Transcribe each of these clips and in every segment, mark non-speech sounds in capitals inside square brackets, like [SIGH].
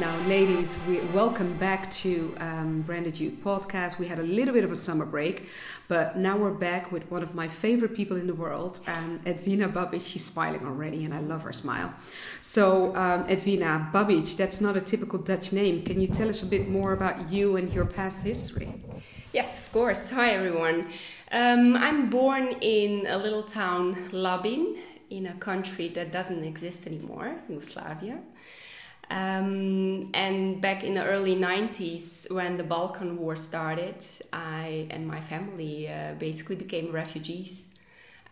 Now, ladies, we welcome back to um, Branded Youth Podcast. We had a little bit of a summer break, but now we're back with one of my favorite people in the world, um, Edwina Babic. She's smiling already, and I love her smile. So, um, Edwina Babic, that's not a typical Dutch name. Can you tell us a bit more about you and your past history? Yes, of course. Hi, everyone. Um, I'm born in a little town, Labin, in a country that doesn't exist anymore, Yugoslavia. Um, and back in the early 90s, when the Balkan War started, I and my family uh, basically became refugees.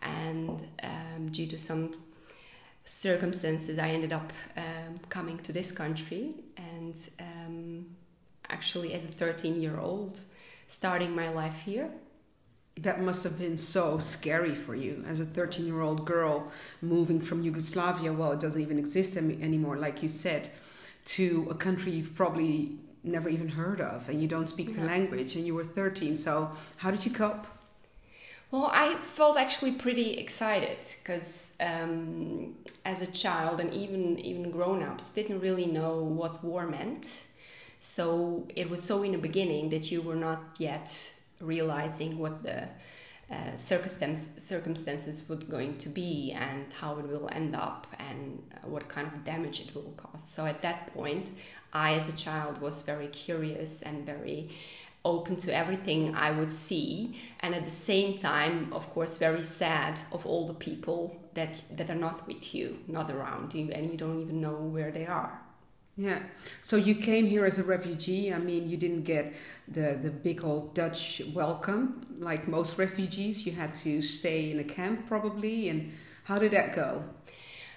And um, due to some circumstances, I ended up um, coming to this country. And um, actually, as a 13 year old, starting my life here. That must have been so scary for you as a 13 year old girl moving from Yugoslavia. Well, it doesn't even exist anymore, like you said to a country you've probably never even heard of and you don't speak yeah. the language and you were 13 so how did you cope well i felt actually pretty excited because um, as a child and even even grown-ups didn't really know what war meant so it was so in the beginning that you were not yet realizing what the uh, circumstance, circumstances would going to be and how it will end up and what kind of damage it will cause. So at that point, I as a child was very curious and very open to everything I would see, and at the same time, of course, very sad of all the people that that are not with you, not around you, and you don't even know where they are. Yeah. So you came here as a refugee. I mean, you didn't get the, the big old Dutch welcome like most refugees. You had to stay in a camp probably. And how did that go?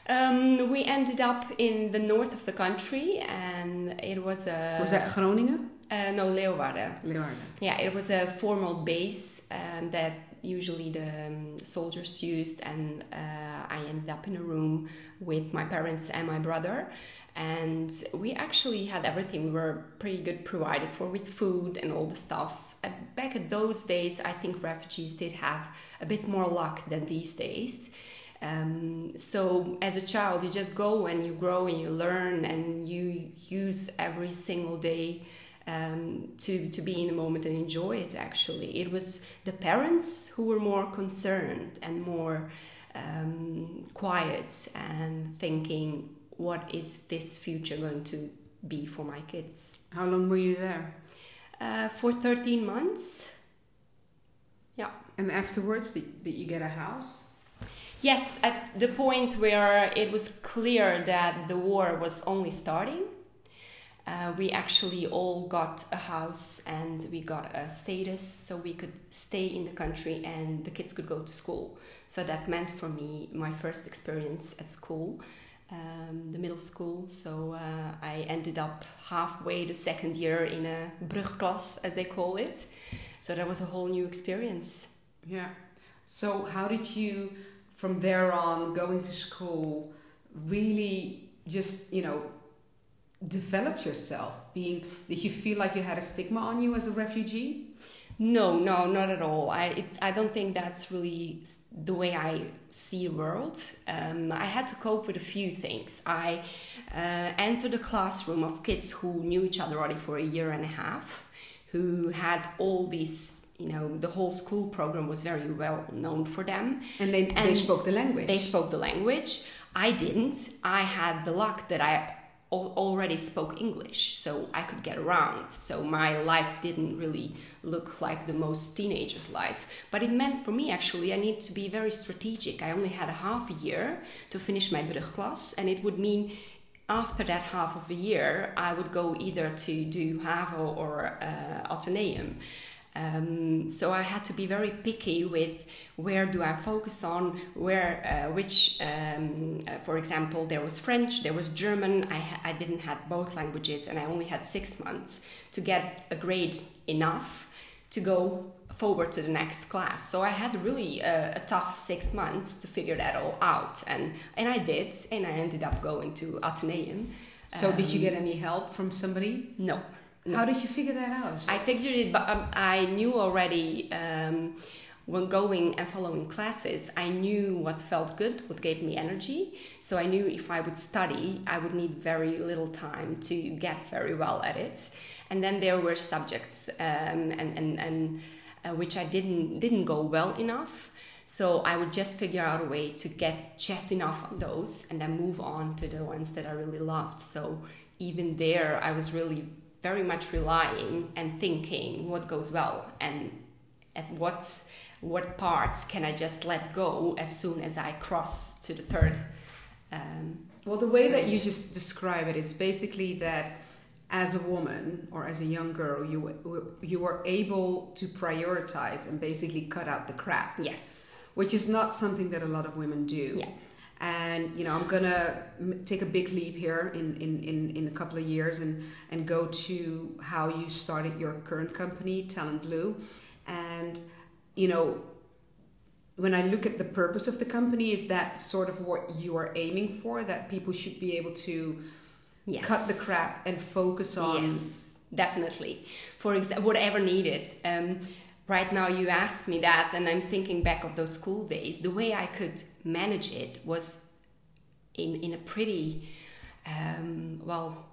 Um, we ended up in the north of the country, and it was a. Was that Groningen? Uh, no, Leeuwarden. Leeuwarden. Yeah, it was a formal base um, that usually the um, soldiers used, and uh, I ended up in a room with my parents and my brother. And we actually had everything. We were pretty good provided for with food and all the stuff. Back at those days i think refugees did have a bit more luck than these days. Um, so as a child you just go and you grow and you learn and you use every single day um, to, to be in the moment and enjoy it actually it was the parents who were more concerned and more um, quiet and thinking what is this future going to be for my kids. How long were you there? Uh, for 13 months. Yeah. And afterwards, did, did you get a house? Yes, at the point where it was clear that the war was only starting, uh, we actually all got a house and we got a status so we could stay in the country and the kids could go to school. So that meant for me my first experience at school um, the middle school. So uh, I ended up halfway the second year in a brugklas, as they call it. So that was a whole new experience. Yeah. So how did you, from there on, going to school, really just you know develop yourself? Being did you feel like you had a stigma on you as a refugee? No, no, not at all. I it, I don't think that's really the way I see the world. Um, I had to cope with a few things. I uh, entered a classroom of kids who knew each other already for a year and a half, who had all these. You know, the whole school program was very well known for them. And they, and they spoke the language. They spoke the language. I didn't. I had the luck that I already spoke English, so I could get around. So my life didn't really look like the most teenager's life. But it meant for me actually I need to be very strategic. I only had a half a year to finish my brugklas, and it would mean after that half of a year I would go either to do HAVO or uh. Um, so I had to be very picky with where do I focus on, where uh, which, um, uh, for example, there was French, there was German. I, I didn't have both languages, and I only had six months to get a grade enough to go forward to the next class. So I had really a, a, tough six months to figure that all out, and and I did, and I ended up going to Atheneum. So um, did you get any help from somebody? No. How did you figure that out? I figured it, but um, I knew already um, when going and following classes, I knew what felt good, what gave me energy. So I knew if I would study, I would need very little time to get very well at it. And then there were subjects um, and, and, and uh, which I didn't didn't go well enough. So I would just figure out a way to get just enough on those and then move on to the ones that I really loved. So even there, I was really very much relying and thinking what goes well and at what what parts can I just let go as soon as I cross to the third. Um, well, the way that you just describe it, it's basically that as a woman or as a young girl, you you were able to prioritize and basically cut out the crap. Yes, which is not something that a lot of women do. Yeah. And you know, I'm gonna take a big leap here in, in, in, in a couple of years and, and go to how you started your current company, Talent Blue. And you know, when I look at the purpose of the company, is that sort of what you are aiming for? That people should be able to yes. cut the crap and focus on. Yes, definitely. For example, whatever needed. Um, right now, you asked me that, and I'm thinking back of those school days. The way I could manage it was in in a pretty um, well.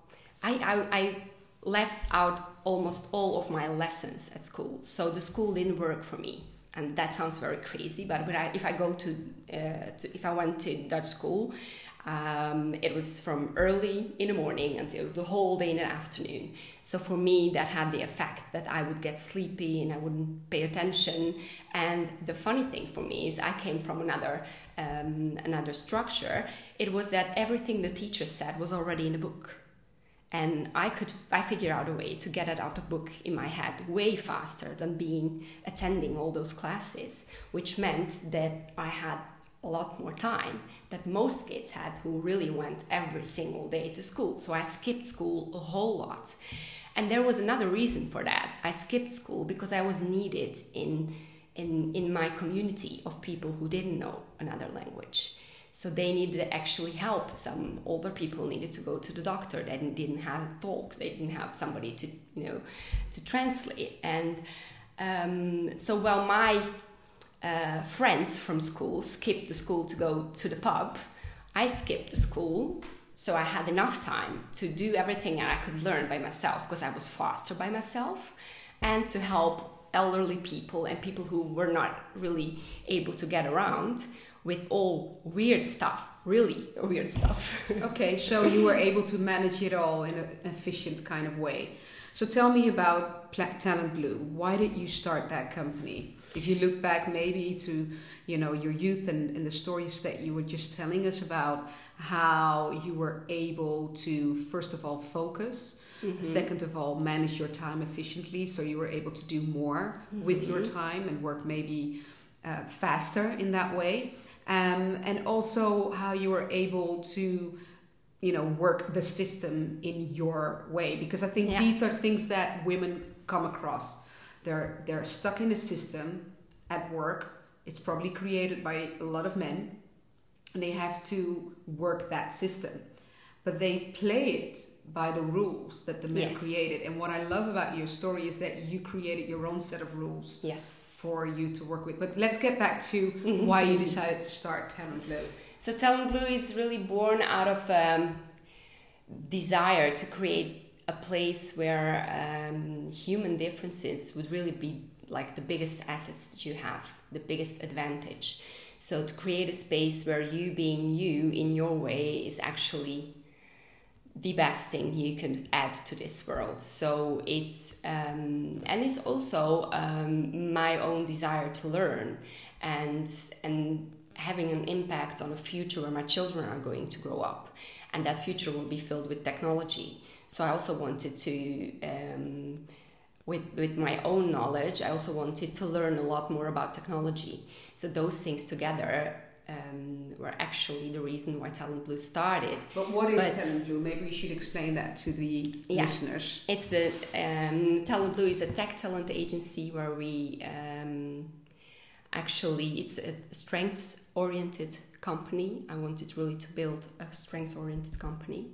I, I, I left out almost all of my lessons at school, so the school didn't work for me and that sounds very crazy but I, if i go to, uh, to, if i went to dutch school um, it was from early in the morning until the whole day in the afternoon. So for me that had the effect that i would get sleepy and i wouldn't pay attention. And the funny thing for me is i came from another um, another structure. It was that everything the teacher said was already in the book. And I could I figured out a way to get it out of book in my head way faster than being attending all those classes, which meant that I had a lot more time that most kids had who really went every single day to school. So I skipped school a whole lot. And there was another reason for that. I skipped school because I was needed in in in my community of people who didn't know another language. So they needed actually help. Some older people needed to go to the doctor. They didn't have a talk. They didn't have somebody to you know to translate. And um, so while my uh, friends from school skipped the school to go to the pub, I skipped the school so I had enough time to do everything I could learn by myself because I was faster by myself and to help elderly people and people who were not really able to get around with all weird stuff, really weird stuff. [LAUGHS] okay, so you were able to manage it all in an efficient kind of way. So tell me about Talent Blue. Why did you start that company? If you look back maybe to you know your youth and, and the stories that you were just telling us about how you were able to first of all focus mm-hmm. second of all manage your time efficiently so you were able to do more mm-hmm. with your mm-hmm. time and work maybe uh, faster in that way um, and also how you were able to you know work the system in your way because i think yeah. these are things that women come across they're they're stuck in a system at work it's probably created by a lot of men and they have to work that system but they play it by the rules that the men yes. created and what i love about your story is that you created your own set of rules yes for you to work with. But let's get back to [LAUGHS] why you decided to start Talent Blue. So Talent Blue is really born out of um, desire to create a place where um, human differences would really be like the biggest assets that you have, the biggest advantage. So to create a space where you being you in your way is actually the best thing you can add to this world. So it's um, and it's also um, my own desire to learn and and having an impact on a future where my children are going to grow up, and that future will be filled with technology. So I also wanted to. Um, with, with my own knowledge, I also wanted to learn a lot more about technology. So those things together um, were actually the reason why Talent Blue started. But what is but, Talent Blue? Maybe you should explain that to the yeah, listeners. It's the um, Talent Blue is a tech talent agency where we um, actually it's a strengths oriented company. I wanted really to build a strengths oriented company.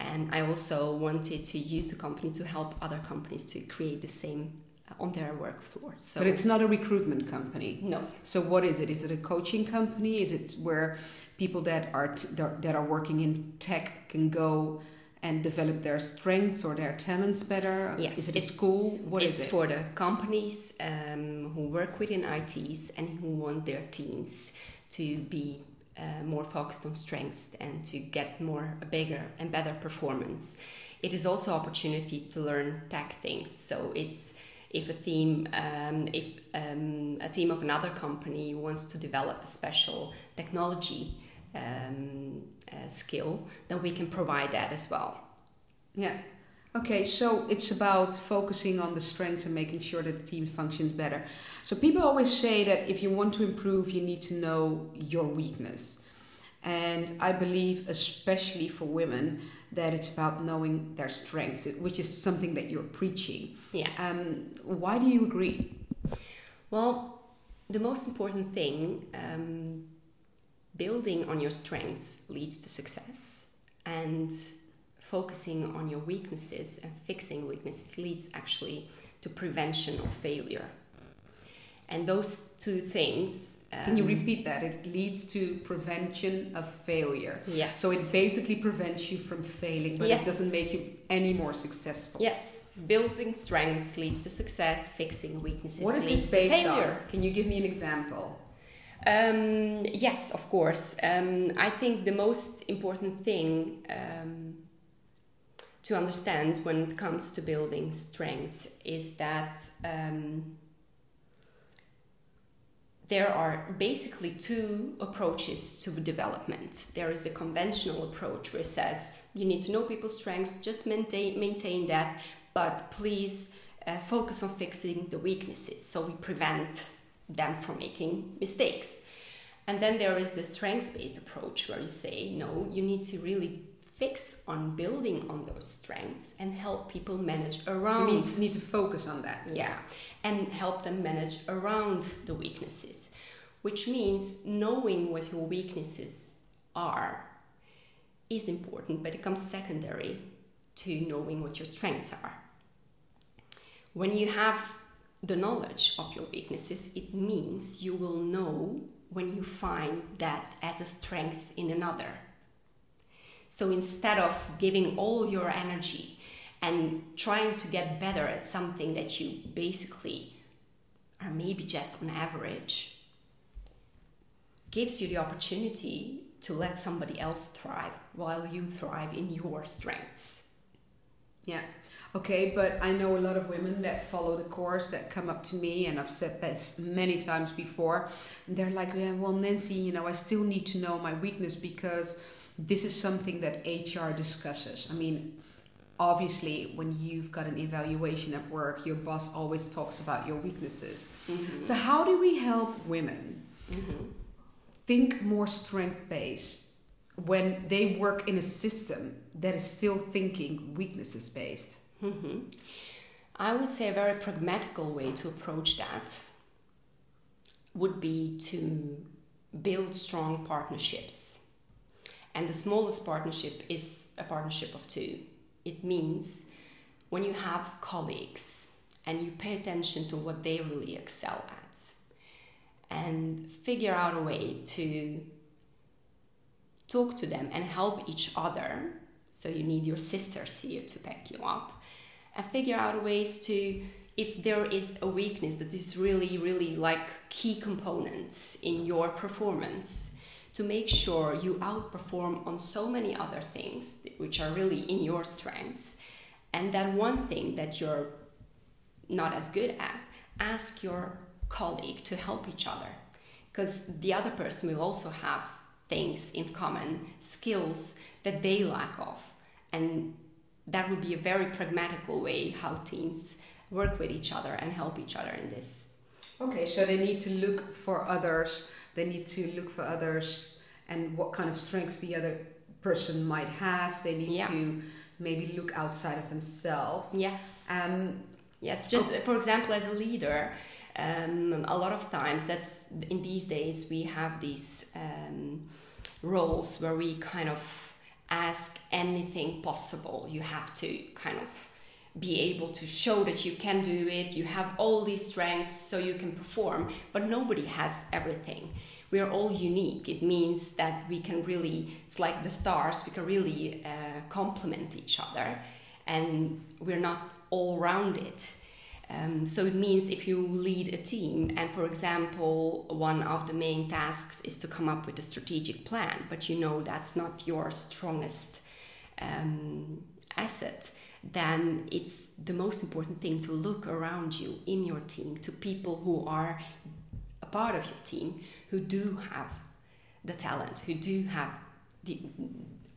And I also wanted to use the company to help other companies to create the same uh, on their work floor. So, but it's not a recruitment company. No. So what is it? Is it a coaching company? Is it where people that are t- that are working in tech can go and develop their strengths or their talents better? Yes. Is it a school? What it's is it? for the companies um, who work within ITs and who want their teams to be uh, more focused on strengths and to get more a bigger and better performance. It is also opportunity to learn tech things. So it's if a team um, if um, a team of another company wants to develop a special technology um, uh, skill, then we can provide that as well. Yeah. Okay, so it's about focusing on the strengths and making sure that the team functions better. So people always say that if you want to improve, you need to know your weakness. And I believe, especially for women, that it's about knowing their strengths, which is something that you're preaching. Yeah. Um, why do you agree? Well, the most important thing um, building on your strengths leads to success and focusing on your weaknesses and fixing weaknesses leads actually to prevention of failure. And those two things um, can you um, repeat that? It leads to prevention of failure. Yes. So it basically prevents you from failing but yes. it doesn't make you any more successful. Yes. Building strengths leads to success fixing weaknesses what is leads this based to failure. on? can you give me an example? Um, yes, of course. Um, I think the most important thing um, to understand when it comes to building strengths is that um, there are basically two approaches to development. There is the conventional approach where it says you need to know people's strengths, just maintain, maintain that, but please uh, focus on fixing the weaknesses so we prevent them from making mistakes. And then there is the strengths based approach where you say, no, you need to really fix on building on those strengths and help people manage around. You need, need to focus on that. Yeah. And help them manage around the weaknesses, which means knowing what your weaknesses are is important, but it comes secondary to knowing what your strengths are. When you have the knowledge of your weaknesses, it means you will know when you find that as a strength in another. So instead of giving all your energy and trying to get better at something that you basically are maybe just on average, gives you the opportunity to let somebody else thrive while you thrive in your strengths. Yeah. Okay, but I know a lot of women that follow the course that come up to me, and I've said this many times before. And they're like, yeah, well, Nancy, you know, I still need to know my weakness because this is something that HR discusses. I mean, obviously, when you've got an evaluation at work, your boss always talks about your weaknesses. Mm-hmm. So, how do we help women mm-hmm. think more strength based when they work in a system that is still thinking weaknesses based? Mm-hmm. I would say a very pragmatical way to approach that would be to build strong partnerships. And the smallest partnership is a partnership of two. It means when you have colleagues and you pay attention to what they really excel at and figure out a way to talk to them and help each other. So you need your sisters here to back you up and figure out ways to if there is a weakness that is really really like key components in your performance to make sure you outperform on so many other things which are really in your strengths and that one thing that you're not as good at ask your colleague to help each other because the other person will also have things in common skills that they lack of and that would be a very pragmatical way how teams work with each other and help each other in this. Okay, so they need to look for others. They need to look for others and what kind of strengths the other person might have. They need yeah. to maybe look outside of themselves. Yes. Um, yes. Just oh. for example, as a leader, um, a lot of times that's in these days we have these um, roles where we kind of ask anything possible. You have to kind of be able to show that you can do it. You have all these strengths so you can perform, but nobody has everything. We are all unique. It means that we can really, it's like the stars, we can really uh, complement each other and we're not all rounded. Um, so it means if you lead a team, and for example, one of the main tasks is to come up with a strategic plan, but you know that's not your strongest um, asset, then it's the most important thing to look around you in your team to people who are a part of your team who do have the talent, who do have the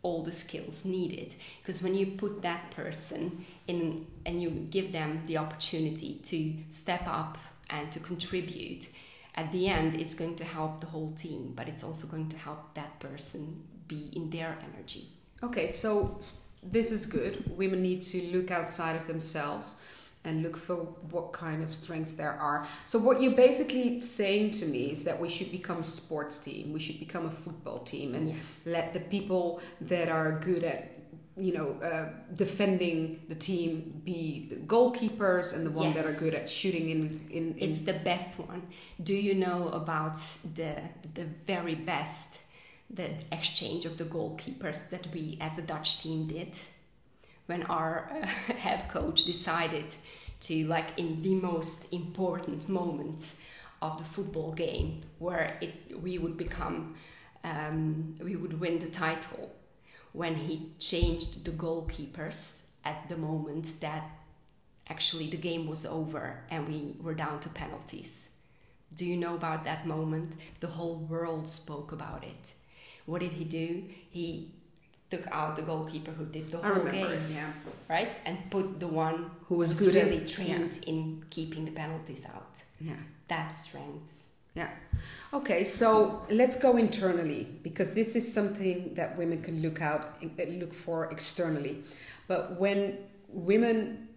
all the skills needed. Because when you put that person in and you give them the opportunity to step up and to contribute at the end it's going to help the whole team but it's also going to help that person be in their energy. Okay so this is good women need to look outside of themselves and look for what kind of strengths there are. So what you're basically saying to me is that we should become a sports team. We should become a football team and yes. let the people that are good at you know uh, defending the team be the goalkeepers and the ones yes. that are good at shooting in, in, in it's the best one do you know about the the very best the exchange of the goalkeepers that we as a dutch team did when our uh, [LAUGHS] head coach decided to like in the most important moment of the football game where it we would become um, we would win the title when he changed the goalkeepers at the moment that actually the game was over and we were down to penalties. Do you know about that moment? The whole world spoke about it what did he do he took out the goalkeeper who did the whole remember, game, yeah. right, and put the one who was, really at, trained yeah. in keeping the penalties out. Yeah, that's strengths. Yeah. Okay, so let's go internally because this is something that women can look out look for externally. But when women,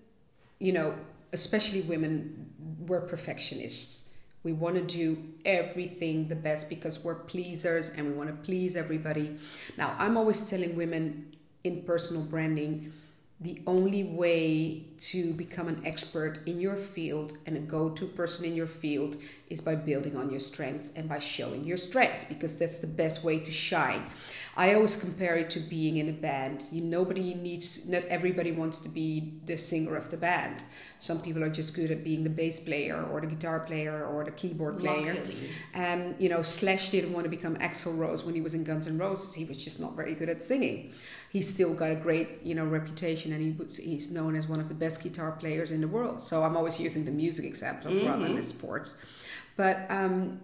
you know, especially women, were perfectionists we want to do everything the best because we're pleasers and we want to please everybody. Now, I'm always telling women in personal branding the only way to become an expert in your field and a go to person in your field is by building on your strengths and by showing your strengths because that's the best way to shine. I always compare it to being in a band. You nobody needs not everybody wants to be the singer of the band. Some people are just good at being the bass player or the guitar player or the keyboard player. And um, you know, Slash didn't want to become Axl Rose when he was in Guns N' Roses. He was just not very good at singing. He's still got a great, you know, reputation, and he he's known as one of the best guitar players in the world. So I'm always using the music example mm-hmm. rather than the sports. But um,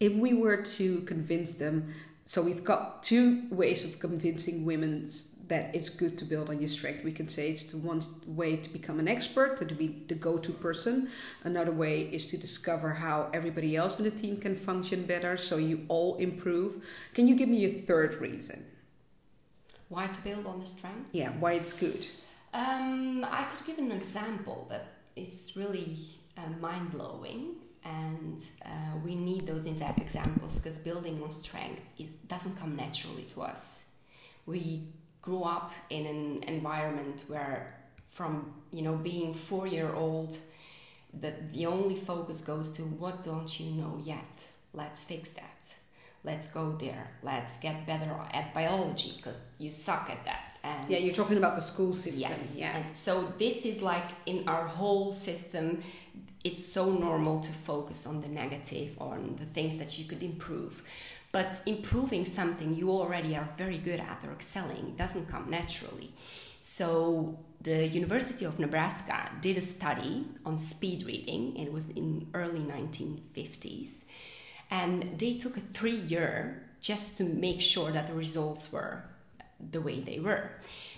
if we were to convince them so we've got two ways of convincing women that it's good to build on your strength. We can say it's the one way to become an expert, to be the go-to person. Another way is to discover how everybody else in the team can function better, so you all improve. Can you give me a third reason? Why to build on the strength? Yeah, why it's good. Um, I could give an example that is really uh, mind blowing and uh, we need those examples because building on strength is doesn't come naturally to us we grew up in an environment where from you know being four year old that the only focus goes to what don't you know yet let's fix that let's go there let's get better at biology because you suck at that and yeah you're talking about the school system yes yeah and so this is like in our whole system it's so normal to focus on the negative, on the things that you could improve. But improving something you already are very good at or excelling doesn't come naturally. So the University of Nebraska did a study on speed reading. It was in early 1950s, and they took a three year just to make sure that the results were the way they were.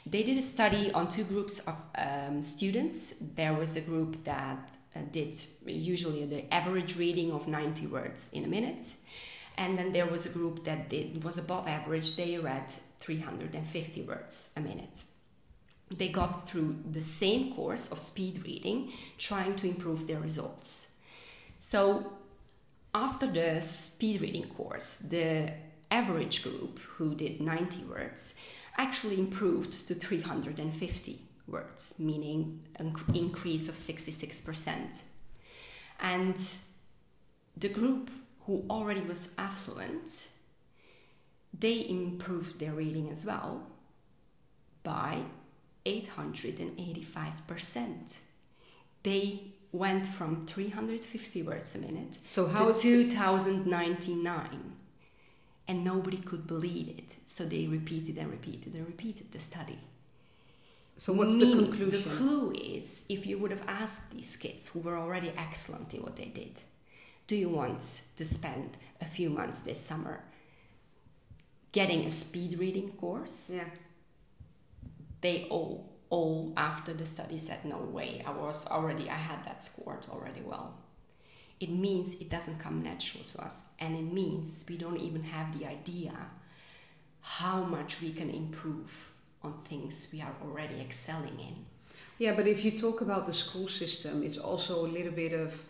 They did a study on two groups of um, students. There was a group that uh, did usually the average reading of 90 words in a minute. And then there was a group that did, was above average, they read 350 words a minute. They got through the same course of speed reading, trying to improve their results. So, after the speed reading course, the average group who did 90 words actually improved to 350 words, meaning an increase of 66%. And the group who already was affluent, they improved their reading as well by 885%. They went from 350 words a minute So how to is 2099 and nobody could believe it so they repeated and repeated and repeated the study so what's the conclusion? the clue is if you would have asked these kids who were already excellent in what they did do you want to spend a few months this summer getting a speed reading course yeah. they all all after the study said no way i was already i had that scored already well. It means it doesn't come natural to us and it means we don't even have the idea how much we can improve on things we are already excelling in. Yeah, but if you talk about the school system, it's also a little bit of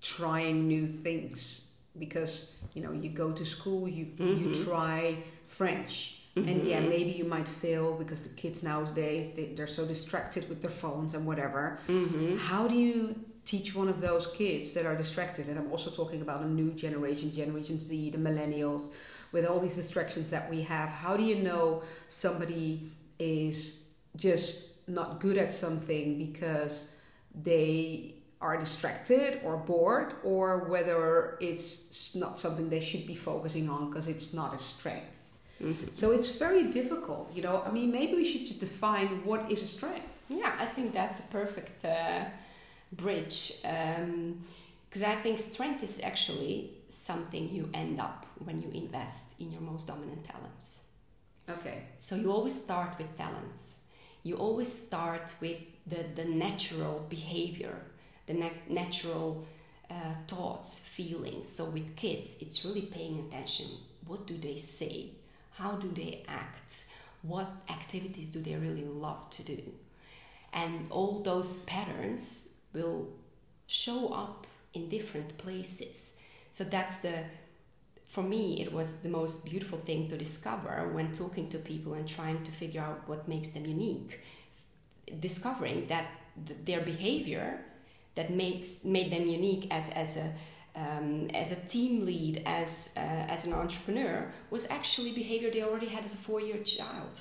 trying new things because you know you go to school, you you Mhm. try French, and yeah, maybe you might fail because the kids nowadays they, they're so distracted with their phones and whatever. mm-hmm. How do you teach one of those kids that are distracted? And I'm also talking about a new generation, Generation Z, the millennials, with all these distractions that we have. How do you know somebody is just not good at something because they are distracted or bored, or whether it's not something they should be focusing on because it's not a strength? Mm-hmm. So it's very difficult, you know. I mean, maybe we should just define what is a strength. Yeah, I think that's a perfect uh, bridge because I think strength is actually something you end up when you invest in your most dominant talents. Okay. So you always start with talents. You always start with the, the natural behavior, the na- natural uh, thoughts, feelings. So with kids, it's really paying attention. What do they say? How do they act? What activities do they really love to do? And all those patterns will show up in different places. So that's the for me, it was the most beautiful thing to discover when talking to people and trying to figure out what makes them unique. Discovering that th- their behavior that makes made them unique as, as a um, as a team lead, as uh, as an entrepreneur, was actually behavior they already had as a four year child.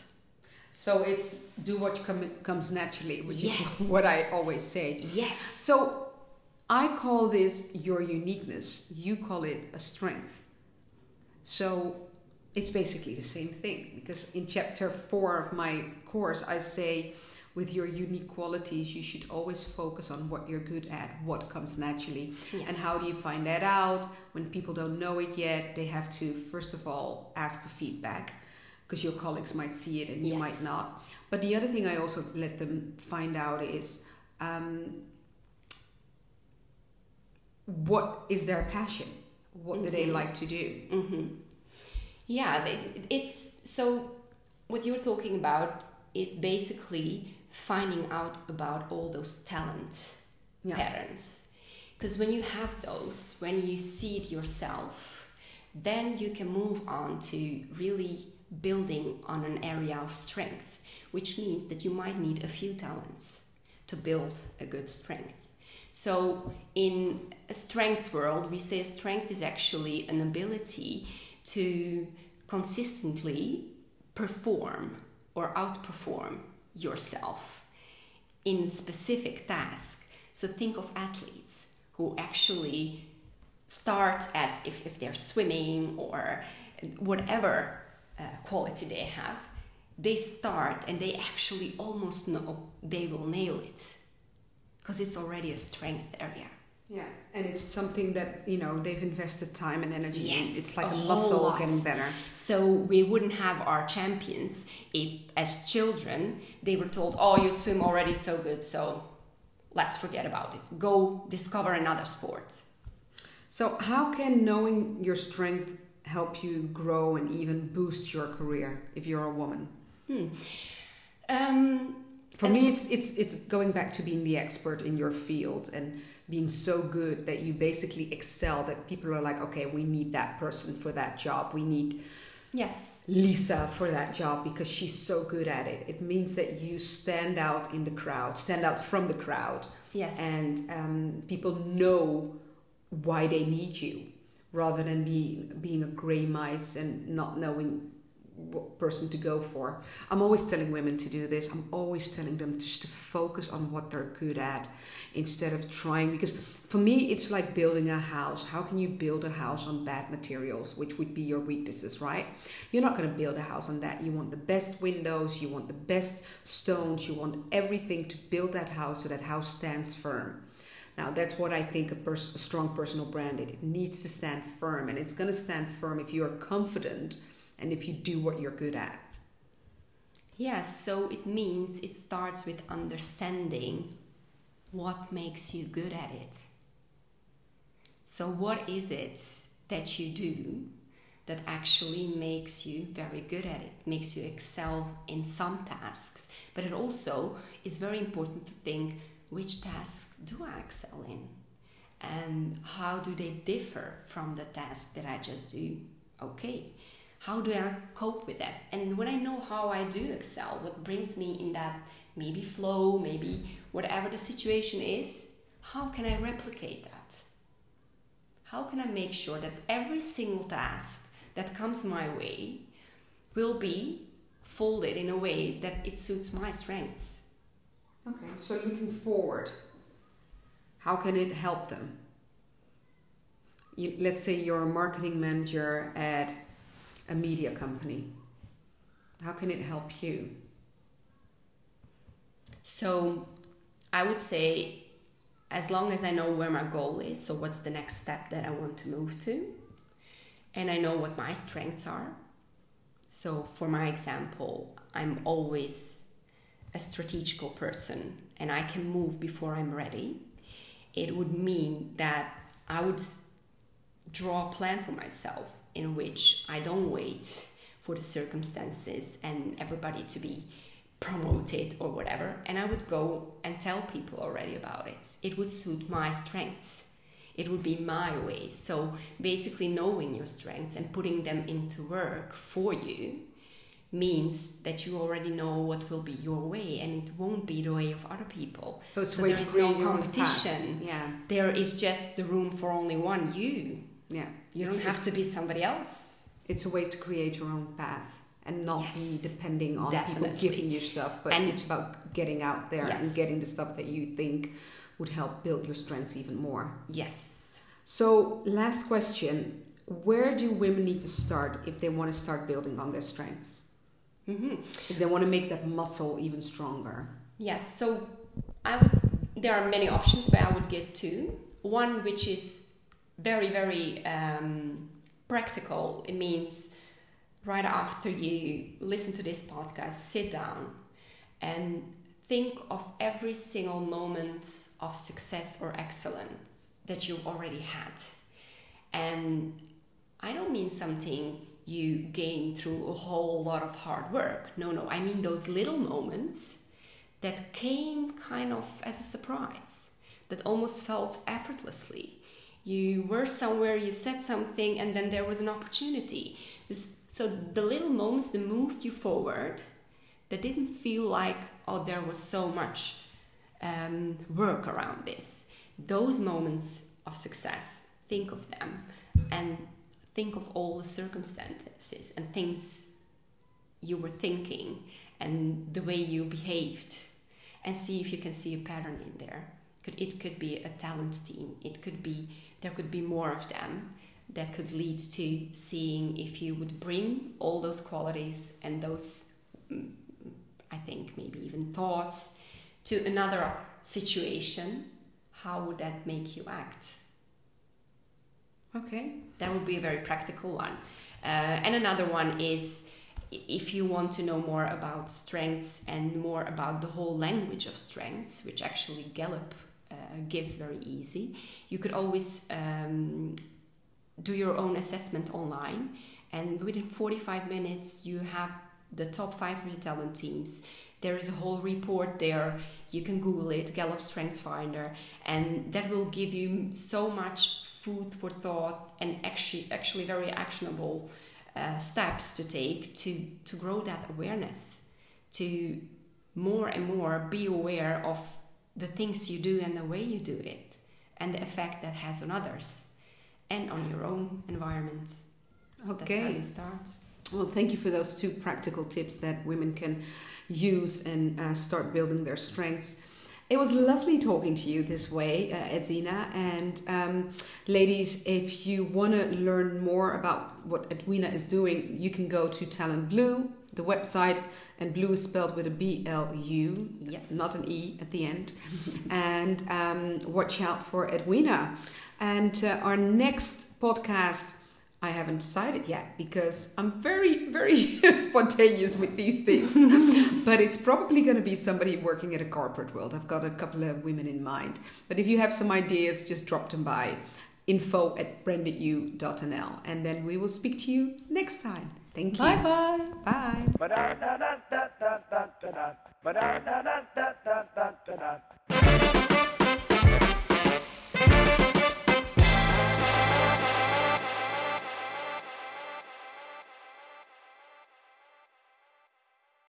So it's do what com- comes naturally, which Yes. is [LAUGHS] what I always say. Yes. So I call this your uniqueness. You call it a strength. So it's basically the same thing because in chapter four of my course, I say with your unique qualities, you should always focus on what you're good at, what comes naturally. Yes. And how do you find that out? When people don't know it yet, they have to, first of all, ask for feedback because your colleagues might see it and you Yes. might not. But the other thing I also let them find out is um, what is their passion? What do they Mhm. like to do? hmm Yeah, it's so what you're talking about is basically finding out about all those talent Yeah. patterns. Because when you have those, when you see it yourself, then you can move on to really building on an area of strength, which means that you might need a few talents to build a good strength. So, in a strengths world, we say strength is actually an ability to consistently perform or outperform yourself in specific tasks. So, think of athletes who actually start at if, if they're swimming or whatever uh, quality they have, they start and they actually almost know they will nail it because it's already a strength area. Yeah, and it's something that you know they've invested time and energy Yes, in. It's like a a, muscle lot. getting better. So we wouldn't have our champions if, as children, they were told, "Oh, you swim already so good, so let's forget about it. Go discover another sport." So, how can knowing your strength help you grow and even boost your career if you're a woman? Hmm. Um, For me, it's it's it's going back to being the expert in your field and being so good that you basically excel. That people are like, okay, we need that person for that job. We need Yes. Lisa for that job because she's so good at it. It means that you stand out in the crowd, stand out from the crowd. Yes. And um, people know why they need you rather than being, being a gray mice and not knowing what person to go for. I'm always telling women to do this. I'm always telling them just to focus on what they're good at instead of trying because for me it's like building a house. How can you build a house on bad materials, which would be your weaknesses, right? You're not going to build a house on that. You want the best windows, you want the best stones, you want everything to build that house so that house stands firm. Now, that's what I think a, pers- a strong personal brand it, it needs to stand firm, and it's going to stand firm if you are confident and if you do what you're good at. Yes, so it means it starts with understanding what makes you good at it. So, what is it that you do that actually makes you very good at it, makes you excel in some tasks? But it also is very important to think which tasks do I excel in? And how do they differ from the tasks that I just do? Okay, how do I cope with that? And when I know how I do excel, what brings me in that maybe flow, maybe whatever the situation is, how can I replicate that? How can I make sure that every single task that comes my way will be folded in a way that it suits my strengths? Okay, so looking forward, how can it help them? You, let's say you're a marketing manager at a media company. How can it help you? So, I would say, as long as I know where my goal is, so what's the next step that I want to move to, and I know what my strengths are. So, for my example, I'm always a strategical person and I can move before I'm ready. It would mean that I would draw a plan for myself in which I don't wait for the circumstances and everybody to be promoted or whatever. And I would go and tell people already about it. It would suit my strengths. It would be my way. So basically, knowing your strengths and putting them into work for you means that you already know what will be your way and it won't be the way of other people. So it's so way there is no competition. Yeah, There is just the room for only one you. yeah. You It's- don't have to be somebody else. It's a way to create your own path and not Yes, be depending on definitely. people giving you stuff, but And- it's about getting out there and getting the stuff that you think would help build your strengths even more. Yes. So, last question Where do women need to start if they want to start building on their strengths? hmm If they want to make that muscle even stronger? Yes, so I would. There are many options, but I would give two. One which is very, very um, practical. It means right after you listen to this podcast, sit down and think of every single moment of success or excellence that you've already had. And I don't mean something you gain through a whole lot of hard work. No, no, I mean those little moments that came kind of as a surprise, that almost felt effortlessly. You were somewhere, you said something, and then there was an opportunity. This, so the little moments that moved you forward, that didn't feel like, oh, there was so much um, work around this. Those moments of success, think of them and think of all the circumstances and things you were thinking and the way you behaved and see if you can see a pattern in there. It could be a talent team. It could be there could be more of them that could lead to seeing if you would bring all those qualities and those mm, i think maybe even thoughts to another situation how would that make you act Okay. that would be a very practical one. Uh, and another one is if you want to know more about strengths and more about the whole language of strengths, which actually Gallup uh, gives very easy, you could always um, do your own assessment online. And within 45 minutes, you have the top 500 talent teams. There is a whole report there. You can Google it, Gallup Strengths Finder, and that will give you so much food for thought and actually, actually very actionable uh, steps to take to to grow that awareness, to more and more be aware of the things you do and the way you do it, and the effect that has on others and on your own environment. So Okay. That's how you start. Well, thank you for those two practical tips that women can use and uh, start building their strengths. It was lovely talking to you this way, uh, Edwina. And um, ladies, if you want to learn more about what Edwina is doing, you can go to Talent Blu, the website, and blue is spelled with a B L U, Yes. not an E at the end. [LAUGHS] and um, watch out for Edwina. And uh, our next podcast, I haven't decided yet because I'm very, very [LAUGHS] spontaneous with these things. [LAUGHS] but it's probably going to be somebody working at a corporate world. I've got a couple of women in mind. But if you have some ideas, just drop them by info at brandedu.nl. And then we will speak to you next time. Thank you. Bye bye. Bye.